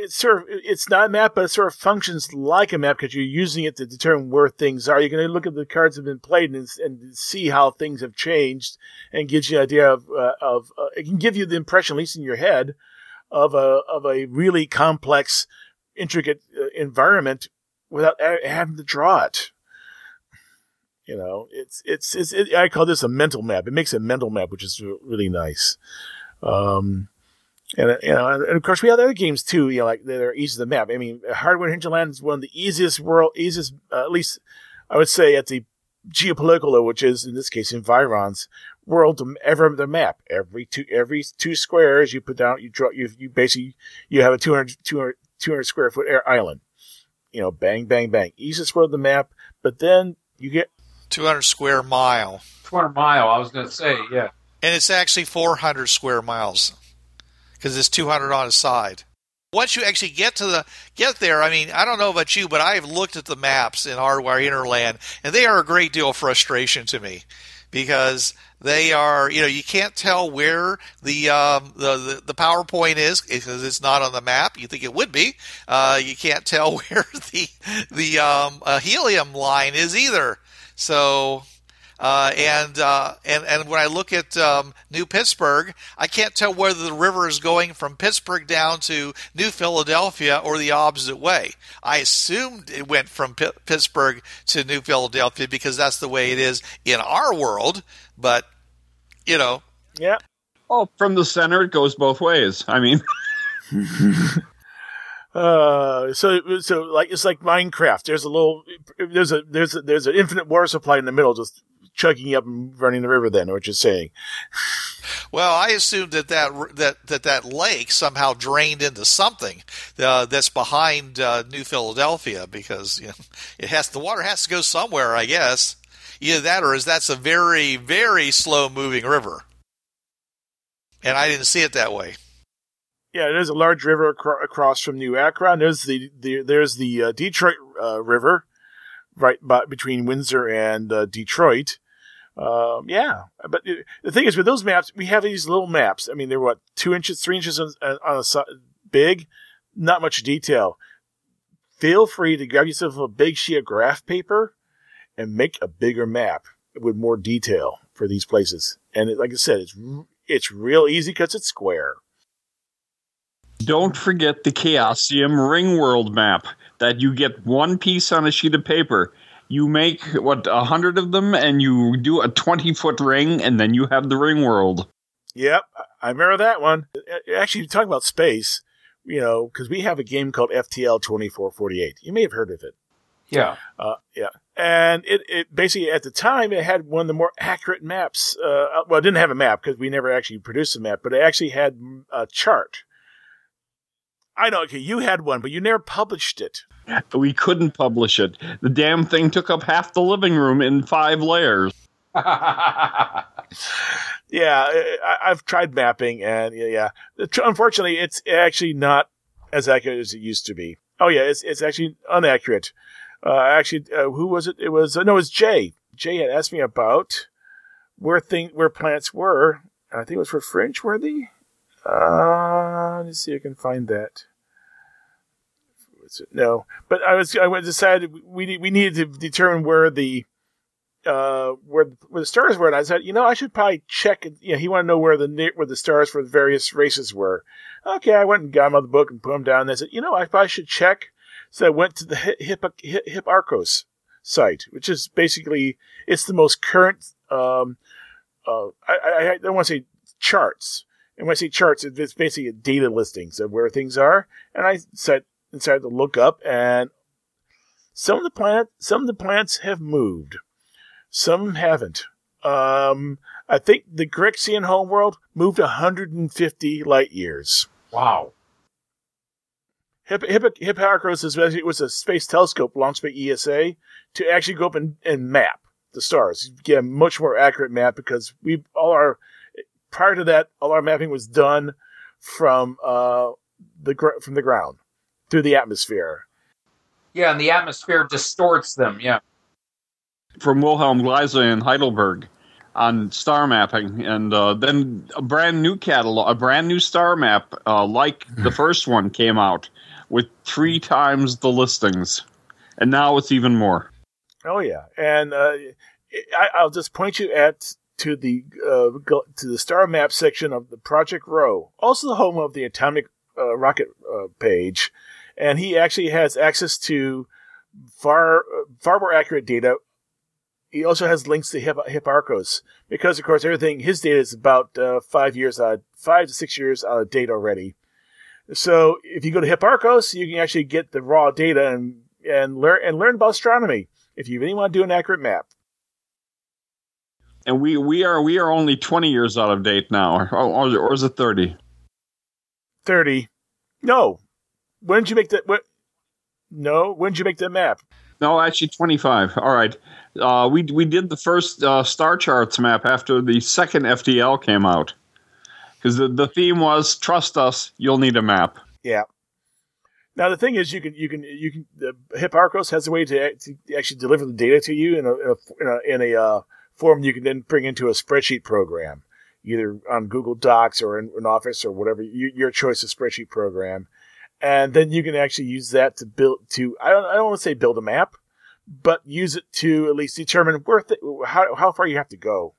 It, it's sort of it's not a map, but it sort of functions like a map because you're using it to determine where things are. You can look at the cards that have been played and, and see how things have changed, and gives you an idea of uh, of uh, it can give you the impression, at least in your head, of a of a really complex, intricate uh, environment without having to draw it. You know, it's it's it's it, I call this a mental map. It makes a mental map, which is really nice. Um, and uh, you know, and of course we have other games too. You know, like that are easy to map. I mean, Hardwired Hinterland is one of the easiest world, easiest uh, at least I would say at the geopolitical, level, which is in this case Environs world to ever the map. Every two every two squares you put down, you draw you you basically you have a 200, 200, 200 square foot air island. You know, bang bang bang, easiest world of the map. But then you get 200 square mile, 200 mile. I was going to say, yeah. and it's actually 400 square miles because it's 200 on a side. Once you actually get to the get there, I mean, I don't know about you, but I've looked at the maps in Hardwired Hinterland, and they are a great deal of frustration to me because they are, you know, you can't tell where the um, the, the the PowerPoint is because it's not on the map. You think it would be. Uh, you can't tell where the the um, uh, helium line is either. So uh, and uh, and and when I look at um, New Pittsburgh, I can't tell whether the river is going from Pittsburgh down to New Philadelphia or the opposite way. I assumed it went from P- Pittsburgh to New Philadelphia because that's the way it is in our world. But you know, yeah. Oh, from the center, it goes both ways. I mean, Uh, so so like it's like Minecraft. There's a little there's a there's a, there's an infinite water supply in the middle, just chugging up and running the river. Then, what you're saying? well, I assumed that that that that, that lake somehow drained into something uh, that's behind uh, New Philadelphia because you know, it has the water has to go somewhere, I guess. Either that or is that's a very very slow moving river, and I didn't see it that way. Yeah, there's a large river acro- across from New Akron. There's the, the there's the uh, Detroit uh, River, right by, between Windsor and uh, Detroit. Um, yeah, but the thing is, with those maps, we have these little maps. I mean, they're what two inches, three inches on, on a big, not much detail. Feel free to grab yourself a big sheet of graph paper and make a bigger map with more detail for these places. And it, like I said, it's it's real easy because it's square. don't forget the Chaosium Ringworld map that you get one piece on a sheet of paper. You make what a hundred of them, and you do a twenty-foot ring, and then you have the Ringworld. Yep, I remember that one. Uh, Actually, talking about space, you know, because we have a game called FTL twenty four forty eight. You may have heard of it. Yeah. Uh, yeah, and it, it basically at the time it had one of the more accurate maps. Uh, well, it didn't have a map because we never actually produced a map, but it actually had a chart. I know. Okay, you had one, but you never published it. We couldn't publish it. The damn thing took up half the living room in five layers. Yeah, I, I've tried mapping, and yeah, yeah. Unfortunately, it's actually not as accurate as it used to be. Oh yeah, it's it's actually inaccurate. Uh, actually, uh, who was it? It was uh, no, it was Jay. Jay had asked me about where thing where plants were. I think it was for Fringeworthy. Uh, let's see if I can find that. No, but I was I decided we we needed to determine where the uh, where where the stars were, and I said, you know, I should probably check. it- You know, he wanted to know where the where the stars for the various races were. Okay, I went and got him out the book and put him down. And I said, you know, I probably should check. So I went to the Hip Hipparcos site, which is basically it's the most current. Um, uh, I, I, I don't want to say charts, and when I say charts, it's basically data listings of where things are. And I said decided to look up, and some of the planet, some of the planets have moved. Some haven't. Um, I think the Grexian homeworld moved 150 light years. wow. Hip- Hip- Hipparcos is was a space telescope launched by ESA to actually go up and, and map the stars, get a much more accurate map because we all our prior to that all our mapping was done from uh, the gr- from the ground through the atmosphere. Yeah, and the atmosphere distorts them. Yeah. From Wilhelm Gliese in Heidelberg on star mapping, and uh, then a brand new catalog, a brand new star map, uh, like the first one, came out with three times the listings, and now it's even more. Oh yeah, and uh, I, I'll just point you at to the uh, to the star map section of the Project Rho, also the home of the atomic uh, rocket uh, page, and he actually has access to far far more accurate data. He also has links to Hip- Hipparcos because, of course, everything his data is about uh, five years out, five to six years out of date already. So if you go to Hipparcos, you can actually get the raw data and and learn and learn about astronomy if you really want to do an accurate map. And we, we are we are only twenty years out of date now, or, or, or is it thirty? Thirty. No. When did you make that? What? No. When did you make that map? No, actually twenty five. All right. Uh, we we did the first uh, star charts map after the second FTL came out, because the the theme was trust us, you'll need a map. Yeah. Now the thing is, you can you can you can the Hipparcos has a way to, to actually deliver the data to you in a in a, in a, in a uh, form you can then bring into a spreadsheet program, either on Google Docs or in, in Office or whatever you, your choice of spreadsheet program, and then you can actually use that to build to I don't I don't want to say build a map, but use it to at least determine where th- how how far you have to go.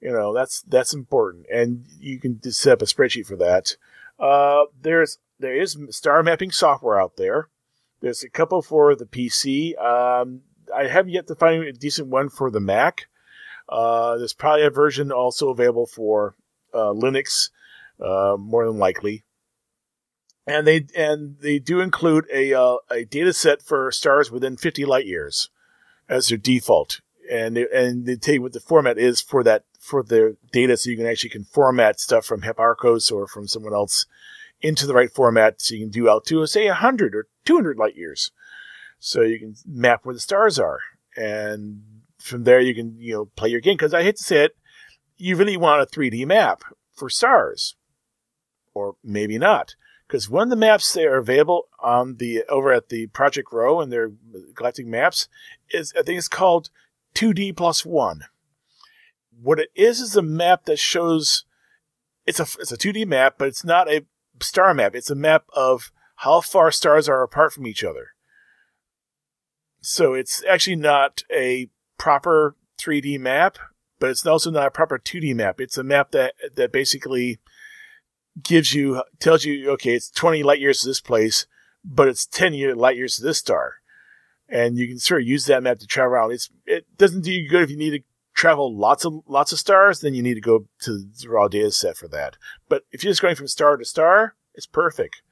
You know that's that's important, and you can set up a spreadsheet for that. Uh, there's there is star mapping software out there. There's a couple for the PC. Um, I have yet to find a decent one for the Mac. Uh, there's probably a version also available for uh, Linux, uh, more than likely. And they and they do include a uh, a data set for stars within 50 light years as their default, and they, and they tell you what the format is for that for their data, so you can actually can format stuff from Hipparcos or from someone else into the right format, so you can do out to say 100 or 200 light years, so you can map where the stars are, and from there you can you know play your game. Because I hate to say it, you really want a 3D map for stars, or maybe not. Because one of the maps that are available on the over at the Project Rho and their galactic maps is I think it's called 2D plus one. What it is is a map that shows it's a it's a 2D map, but it's not a star map. It's a map of how far stars are apart from each other. So it's actually not a proper 3D map, but it's also not a proper 2D map. It's a map that that basically gives you tells you okay, it's 20 light years to this place, but it's 10 year light years to this star, and you can sort of use that map to travel around. It's it doesn't do you good if you need to travel lots of lots of stars, then you need to go to the raw data set for that. But if you're just going from star to star, it's perfect.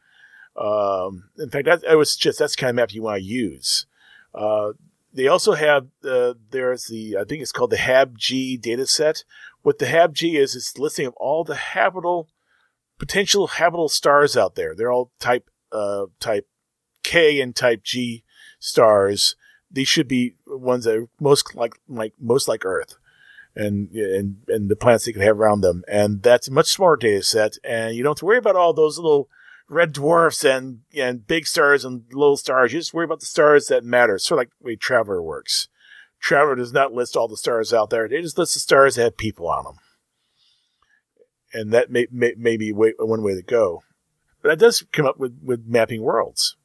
Um, in fact, that, I would suggest that's the kind of map you want to use. Uh, they also have uh, there's the I think it's called the HAB-G data set. What the HAB-G is, it's listing of all the habitable potential habitable stars out there. They're all type uh, type K and type G stars. These should be ones that are most like like most like Earth, and and and the planets they could have around them. And that's a much smaller data set, and you don't have to worry about all those little red dwarfs and and big stars and little stars. You just worry about the stars that matter. Sort of like the way Traveller works. Traveller does not list all the stars out there. They just list the stars that have people on them. And that may, may, may be way, one way to go. But that does come up with, with mapping worlds.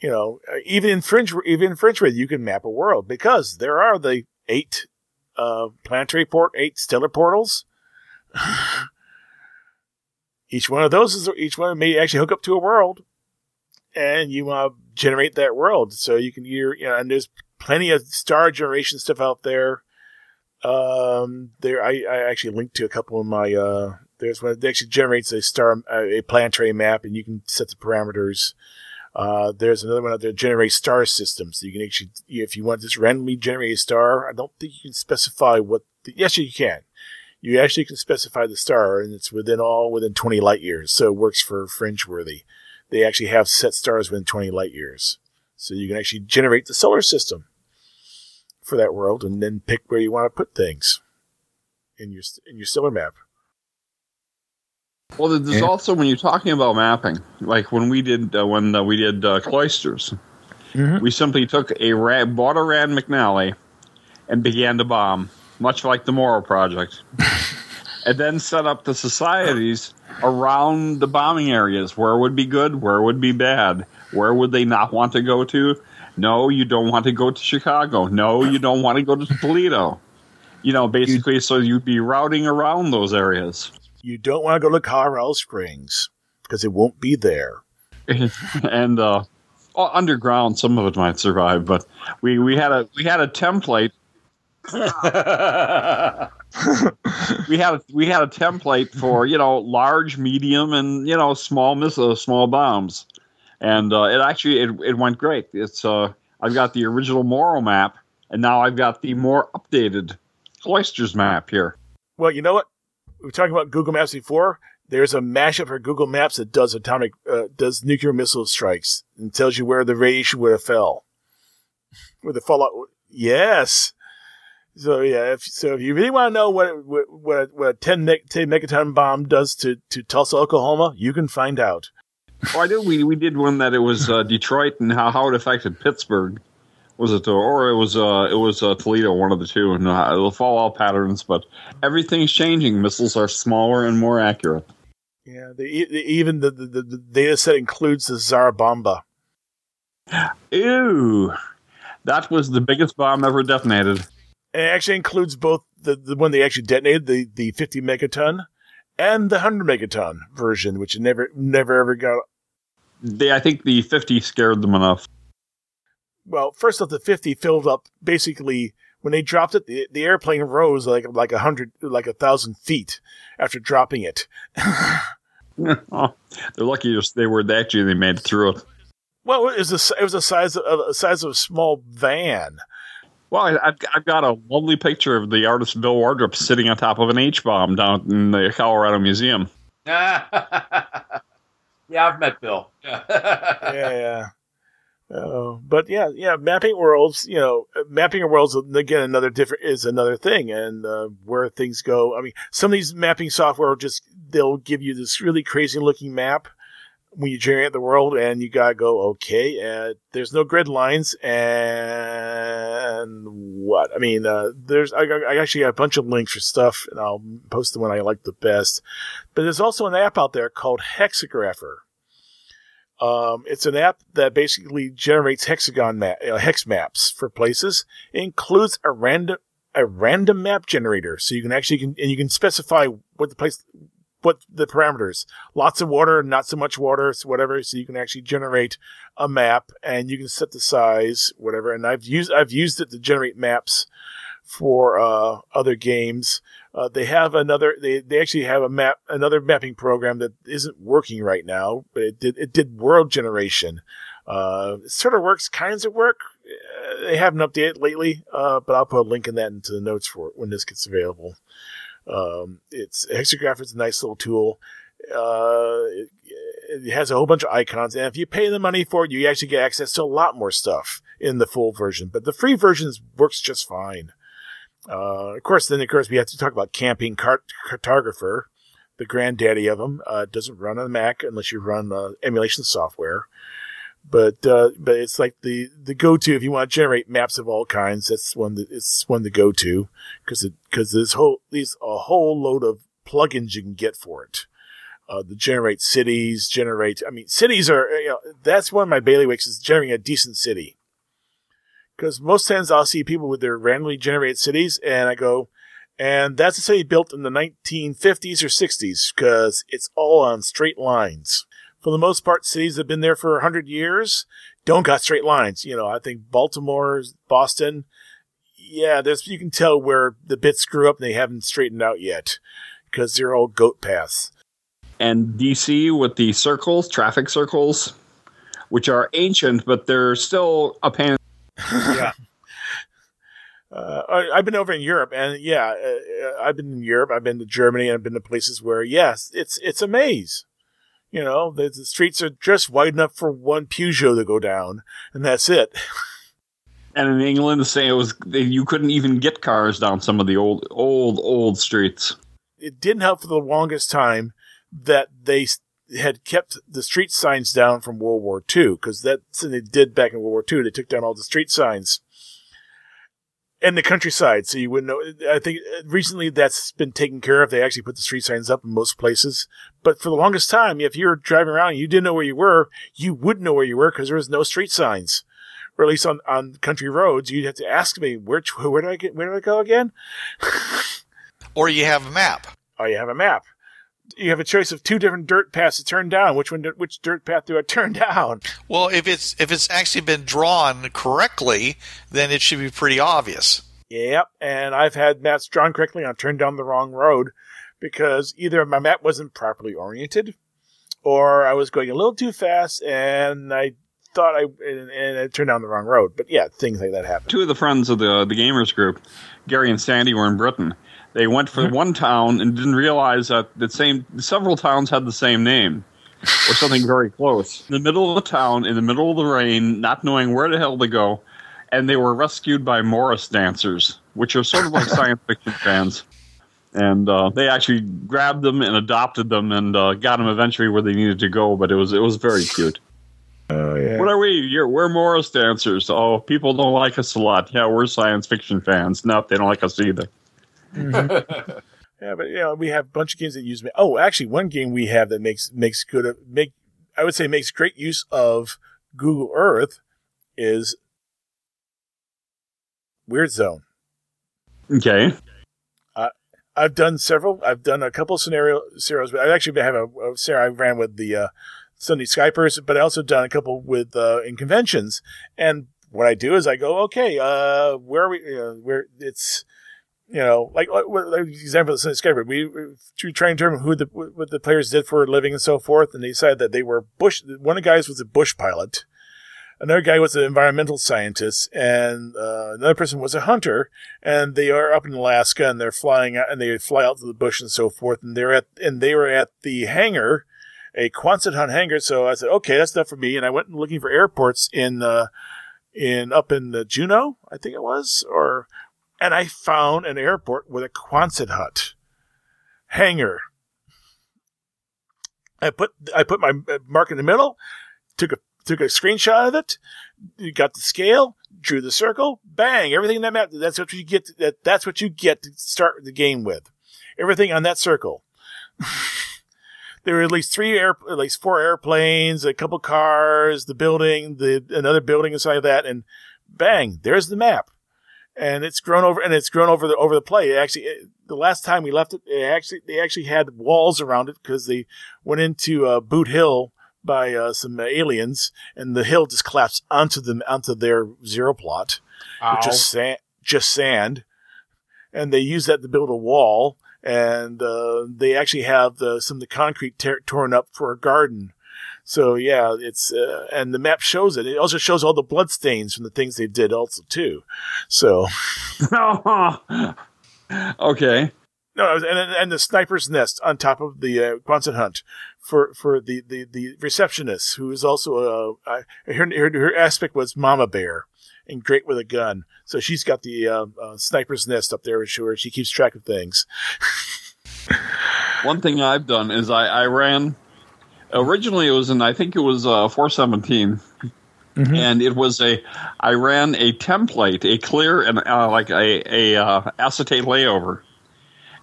You know, even in Fringe, even in Fringe you can map a world because there are the eight, uh, planetary port, eight stellar portals. each one of those is each one may actually hook up to a world, and you want generate that world. So you can you know, and there's plenty of star generation stuff out there. Um, there I, I actually linked to a couple of my uh. There's one that actually generates a star a planetary map, and you can set the parameters. Uh, there's another one out there generates star systems. So you can actually, if you want to just randomly generate a star, I don't think you can specify what. The, yes, you can you actually can specify the star and it's within all within 20 light years. So it works for Fringeworthy. They actually have set stars within 20 light years. So you can actually generate the solar system for that world and then pick where you want to put things in your, in your stellar map. Well, there's also when you're talking about mapping, like when we did uh, when uh, we did uh, cloisters, Mhm. we simply took a bought a Rand McNally and began to bomb, much like the Morrow Project, and then set up the societies around the bombing areas. Where would be good? Where would be bad? Where would they not want to go to? No, you don't want to go to Chicago. No, you don't want to go to Toledo. You know, basically, so you'd be routing around those areas. You don't want to go to Colorado Springs because it won't be there. and uh, underground, some of it might survive, but we, we had a we had a template. We had a, we had a template for you know large, medium, and you know small missiles, small bombs, and uh, it actually it, it went great. It's uh, I've got the original Morrow map, and now I've got the more updated Cloisters map here. Well, you know what? We were talking about Google Maps before. There's a mashup for Google Maps that does atomic, uh, does nuclear missile strikes and tells you where the radiation would have fell, where the fallout. Yes. So yeah, if, so if you really want to know what what what a, what a 10, meg, 10 megaton bomb does to to Tulsa, Oklahoma, you can find out. Oh, I did. We we did one that it was uh, Detroit and how, how it affected Pittsburgh. Was it or it was uh, it was uh, Toledo, one of the two, and uh, the fallout patterns. But everything's changing. Missiles are smaller and more accurate. Yeah, the, the, even the, the the data set includes the Tsar Bomba. Ew, that was the biggest bomb ever detonated. It actually includes both the, the one they actually detonated, the, the 50 megaton, and the 100 megaton version, which never never ever got. They, I think the fifty scared them enough. Well, first off, the 50 filled up basically when they dropped it. The, the airplane rose like like a hundred, like a thousand feet after dropping it. oh, they're lucky they were that actually they made it through it. Well, it was a, it was the size of uh, a size of a small van. Well, I, I've, I've got a lovely picture of the artist Bill Wardrop sitting on top of an H bomb down in the Colorado Museum. yeah, I've met Bill. yeah, yeah. Uh, but yeah, yeah, mapping worlds, you know, mapping worlds again another different is another thing, and uh, where things go. I mean, some of these mapping software just they'll give you this really crazy looking map when you generate the world, and you gotta go, okay, uh, there's no grid lines, and what? I mean, uh, there's I, I actually got a bunch of links for stuff, and I'll post the one I like the best. But there's also an app out there called Hexographer. Um, it's an app that basically generates hexagon map, uh, hex maps for places. It includes a random a random map generator, so you can actually can, and you can specify what the place, what the parameters. Lots of water, not so much water, so whatever. So you can actually generate a map, and you can set the size, whatever. And I've used I've used it to generate maps for uh, other games. Uh, they have another. They, they actually have a map, another mapping program that isn't working right now, but it did. It did world generation. Uh, it sort of works, kinds of work. Uh, they haven't updated lately, uh, but I'll put a link in that into the notes for it when this gets available. Um, it's Hexagraph is a nice little tool. Uh, it, it has a whole bunch of icons, and if you pay the money for it, you actually get access to a lot more stuff in the full version. But the free version works just fine. Uh, of course, then of course we have to talk about Campaign Cart- Cartographer, the granddaddy of them. Uh, doesn't run on Mac unless you run uh, emulation software. But uh, but it's like the, the go to if you want to generate maps of all kinds. That's one that it's one to go to because because there's whole there's a whole load of plugins you can get for it. Uh, the generate cities, generate. I mean, cities are you know that's one of my bailiwicks is generating a decent city because most times I'll see people with their randomly generated cities, and I go, and that's a city built in the 1950s or 60s because it's all on straight lines. For the most part, cities that have been there for 100 years don't got straight lines. You know, I think Baltimore, Boston, yeah, there's you can tell where the bits screw up and they haven't straightened out yet because they're all goat paths. And DC with the circles, traffic circles, which are ancient, but they're still a pain. yeah. Uh, I, I've been over in Europe, and yeah, uh, I've been in Europe. I've been to Germany. And I've been to places where, yes, it's it's a maze. You know, the, the streets are just wide enough for one Peugeot to go down, and that's it. And in England, the same it was you couldn't even get cars down some of the old, old, old streets. It didn't help for the longest time that they had kept the street signs down from World War II because that's what they did back in World War II. They took down all the street signs in the countryside, so you wouldn't know. I think recently that's been taken care of. They actually put the street signs up in most places, but for the longest time, if you were driving around and you didn't know where you were, you wouldn't know where you were because there was no street signs. Or at least on, on country roads, you'd have to ask me which where do I get where do I go again? Or you have a map. Oh, you have a map. You have a choice of two different dirt paths to turn down. Which one? Which dirt path do I turn down? Well, if it's if it's actually been drawn correctly, then it should be pretty obvious. Yep. And I've had maps drawn correctly. and I turned down the wrong road because either my map wasn't properly oriented, or I was going a little too fast, and I thought I and, and I turned down the wrong road. But yeah, things like that happen. Two of the friends of the the gamers group, Gary and Sandy, were in Britain. They went for one town and didn't realize that the same several towns had the same name or something very close. In the middle of the town, in the middle of the rain, not knowing where the hell to go, and they were rescued by Morris dancers, which are sort of like science fiction fans. And uh, they actually grabbed them and adopted them and uh, got them eventually where they needed to go. But it was it was very cute. Oh yeah. What are we? You're, we're Morris dancers. Oh, people don't like us a lot. Yeah, we're science fiction fans. No, they don't like us either. Yeah, but you know, we have a bunch of games that use. Me. Oh, actually, one game we have that makes makes good make I would say makes great use of Google Earth is Weird Zone. Okay. I've done several. I've done a couple scenario scenarios. I actually have a, a scenario I ran with the uh, Sunday Skypers, but I also done a couple with uh, in conventions. And what I do is I go, okay, uh, where are we? Uh, where it's you know, like, like, example of the Skyper, we we try and determine who the what the players did for a living and so forth, and they decided that they were bush. One of the guys was a bush pilot. Another guy was an environmental scientist, and uh, another person was a hunter. And they are up in Alaska, and they're flying out, and they fly out to the bush and so forth. And they're at, and they were at the hangar, a Quonset hut hangar. So I said, okay, that's enough for me. And I went looking for airports in, uh, in up in uh, Juneau, I think it was, or, and I found an airport with a Quonset hut hangar. I put I put my uh, mark in the middle, took a took a screenshot of it, got the scale, drew the circle, bang, everything in that map. That's what you get. That that's what you get to start the game with. Everything on that circle. there were at least three air, at least four airplanes, a couple cars, the building, the another building inside of that, and bang, there's the map. And it's grown over, and it's grown over the over the play. It actually, it, the last time we left it, it actually they actually had walls around it because they went into uh, Boot Hill by uh, some aliens, and the hill just collapsed onto them onto their zero plot, which is sand, just sand, and they use that to build a wall. And uh, they actually have the, some of the concrete tear torn up for a garden. So yeah, it's uh, and the map shows it. It also shows all the blood stains from the things they did also too. So okay. no, and and the sniper's nest on top of the uh, Quonset hut for for the the the receptionist who is also a uh, her, her aspect was Mama Bear and great with a gun. So she's got the uh, uh, sniper's nest up there where she, where she keeps track of things. One thing I've done is I, I ran. Originally, it was in I think it was uh, 417, and it was a. I ran a template, a clear and uh, like a a uh, acetate layover,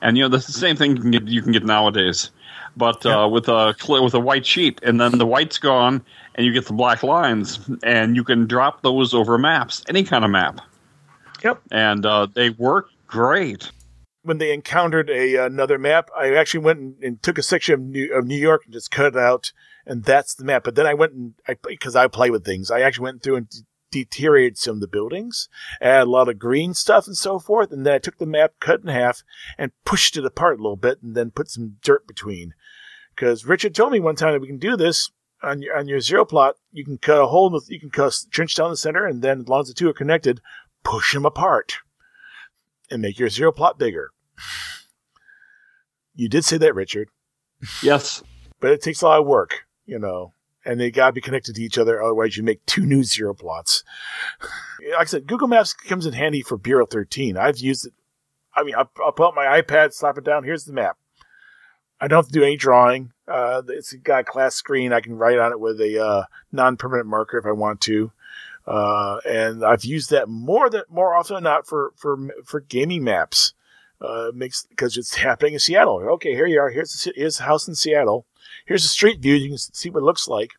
and you know the same thing you can get you can get nowadays, but uh, with a clear with a white sheet, and then the white's gone, and you get the black lines, and you can drop those over maps, any kind of map. Yep. And uh, they work great. When they encountered a another map, I actually went and, and took a section of New, of New York and just cut it out, and that's the map. But then I went and I because I play with things, I actually went through and de- deteriorated some of the buildings, added a lot of green stuff and so forth, and then I took the map, cut in half, and pushed it apart a little bit, and then put some dirt between. Because Richard told me one time that we can do this on your on your zero plot. You can cut a hole, in the, you can cut trench down the center, and then as long as the two are connected, push them apart and make your zero plot bigger. You did say that, Richard, Yes. but it takes a lot of work, you know, and they gotta be connected to each other. Otherwise, you make two new zero plots. Like I said, Google Maps comes in handy for Bureau 13. I've used it. I mean, I'll, I'll pull out my iPad, slap it down. Here's the map. I don't have to do any drawing. Uh, it's got a class screen. I can write on it with a uh, non-permanent marker if I want to. Uh, and I've used that more than more often than not for for for gaming maps. Uh, makes because it's happening in Seattle. Okay, here you are. Here's the, here's the house in Seattle. Here's a street view. You can see what it looks like.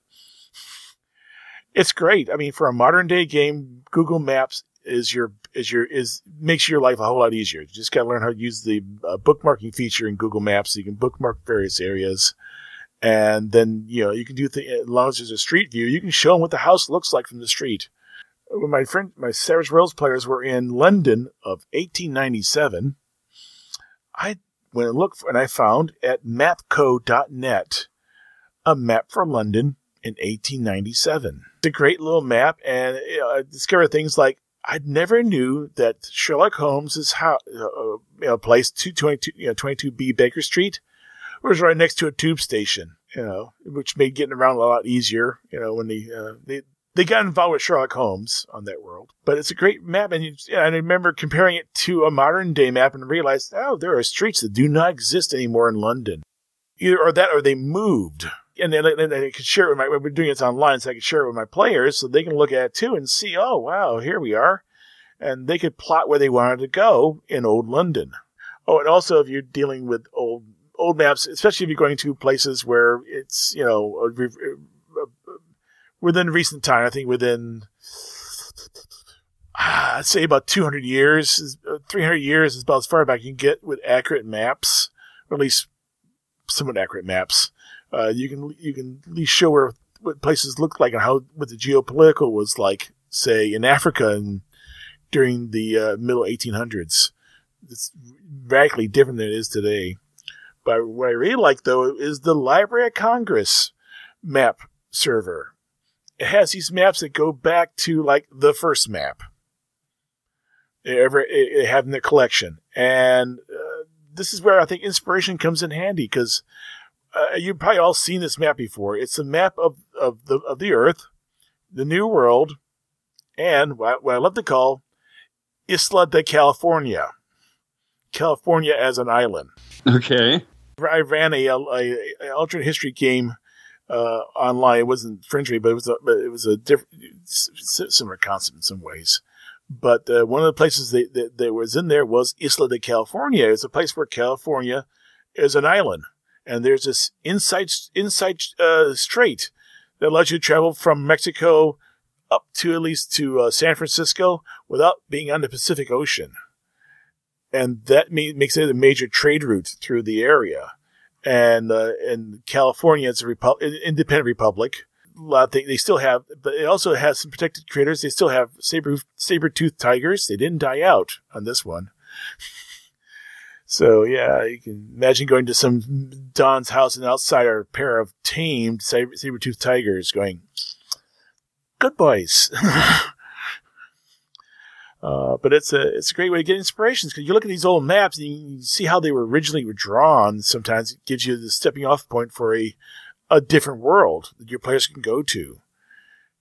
It's great. I mean, for a modern day game, Google Maps is your is your is makes your life a whole lot easier. You just got to learn how to use the uh, bookmarking feature in Google Maps. So you can bookmark various areas, and then you know you can do the as long as there's a street view, you can show them what the house looks like from the street. When my friend, my Savage Worlds players were in London of 1897, I went and looked for, and I found at mapco.net a map for London in 1897. It's a great little map, and you know, I discovered things like I never knew that Sherlock Holmes's house, uh, you know, place 222, you know, 22B Baker Street was right next to a tube station, you know, which made getting around a lot easier, you know, when they, uh, they, they got involved with Sherlock Holmes on that world. But it's a great map, and, you, and I remember comparing it to a modern day map and realized, oh, there are streets that do not exist anymore in London. Either or that, or they moved. And then, then I could share it with my, we're doing it online, so I could share it with my players so they can look at it too and see, oh, wow, here we are. And they could plot where they wanted to go in old London. Oh, and also if you're dealing with old old maps, especially if you're going to places where it's you know within recent time, I think within uh, I'd say about 200 years, 300 years is about as far back you can get with accurate maps, or at least somewhat accurate maps. Uh, you can you can at least show where what places look like and how what the geopolitical was like, say in Africa and during the uh, middle 1800s. It's radically different than it is today. But what I really like though is the Library of Congress map server. It has these maps that go back to like the first map. Ever in their collection, and uh, this is where I think inspiration comes in handy because uh, you've probably all seen this map before. It's a map of of the of the Earth, the New World, and what, what I love to call Isla de California, California as an island. Okay. I ran a, a, a alternate history game uh, online. It wasn't Fringery, but it was a, it was a different, similar concept in some ways. But uh, one of the places that, that, that, was in there was Isla de California. It's a place where California is an island, and there's this inside inside uh, strait that allows you to travel from Mexico up to at least to uh, San Francisco without being on the Pacific Ocean and that makes it a major trade route through the area. And uh, in California, it's a repu- independent republic. A lot of things they still have, but it also has some protected critters. They still have saber saber tooth tigers. They didn't die out on this one. so yeah, you can imagine going to some Don's house and outside are a pair of tamed saber tooth tigers going, "Good boys." Uh, but it's a it's a great way to get inspirations because you look at these old maps and you see how they were originally drawn. Sometimes it gives you the stepping off point for a a different world that your players can go to.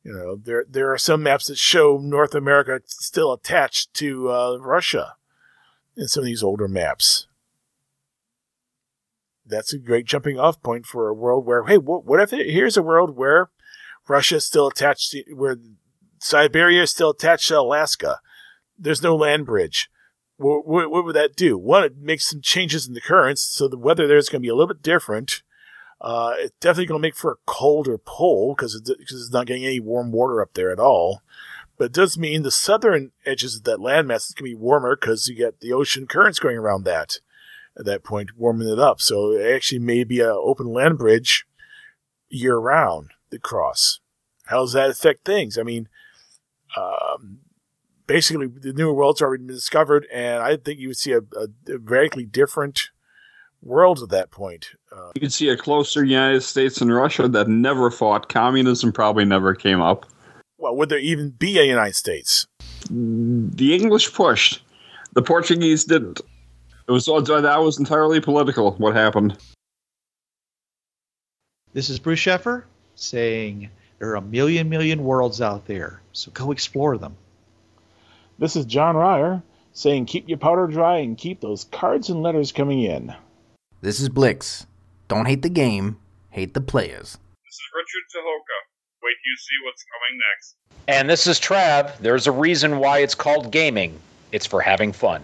You know, there there are some maps that show North America still attached to uh, Russia in some of these older maps. That's a great jumping off point for a world where, hey, what, what if it, here's a world where Russia is still attached to, where Siberia is still attached to Alaska there's no land bridge. What, what, what, would that do? One, it makes some changes in the currents, so the weather there is going to be a little bit different. Uh, it's definitely going to make for a colder pole because it's, it's not getting any warm water up there at all. But it does mean the southern edges of that landmass is going to be warmer because you get the ocean currents going around that at that point, warming it up. So it actually may be an open land bridge year round to cross. How does that affect things? I mean, um, basically the new world's already been discovered, and I think you would see a, a, a radically different world at that point. Uh, you could see a closer United States and Russia that never fought. Communism probably never came up. Well, would there even be a United States? The English pushed. The Portuguese didn't. It was all that was entirely political. What happened? This is Bruce Sheffer saying there are a million million worlds out there, so go explore them. This is John Ryer saying keep your powder dry and keep those cards and letters coming in. This is Blix. Don't hate the game, hate the players. This is Richard Tucholka. Wait till you see what's coming next. And this is Trav. There's a reason why it's called gaming. It's for having fun.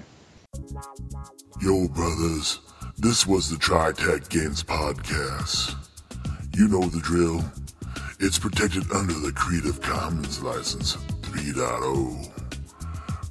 Yo, brothers, this was the Tri Tac Games Podcast. You know the drill. It's protected under the Creative Commons License 3.0.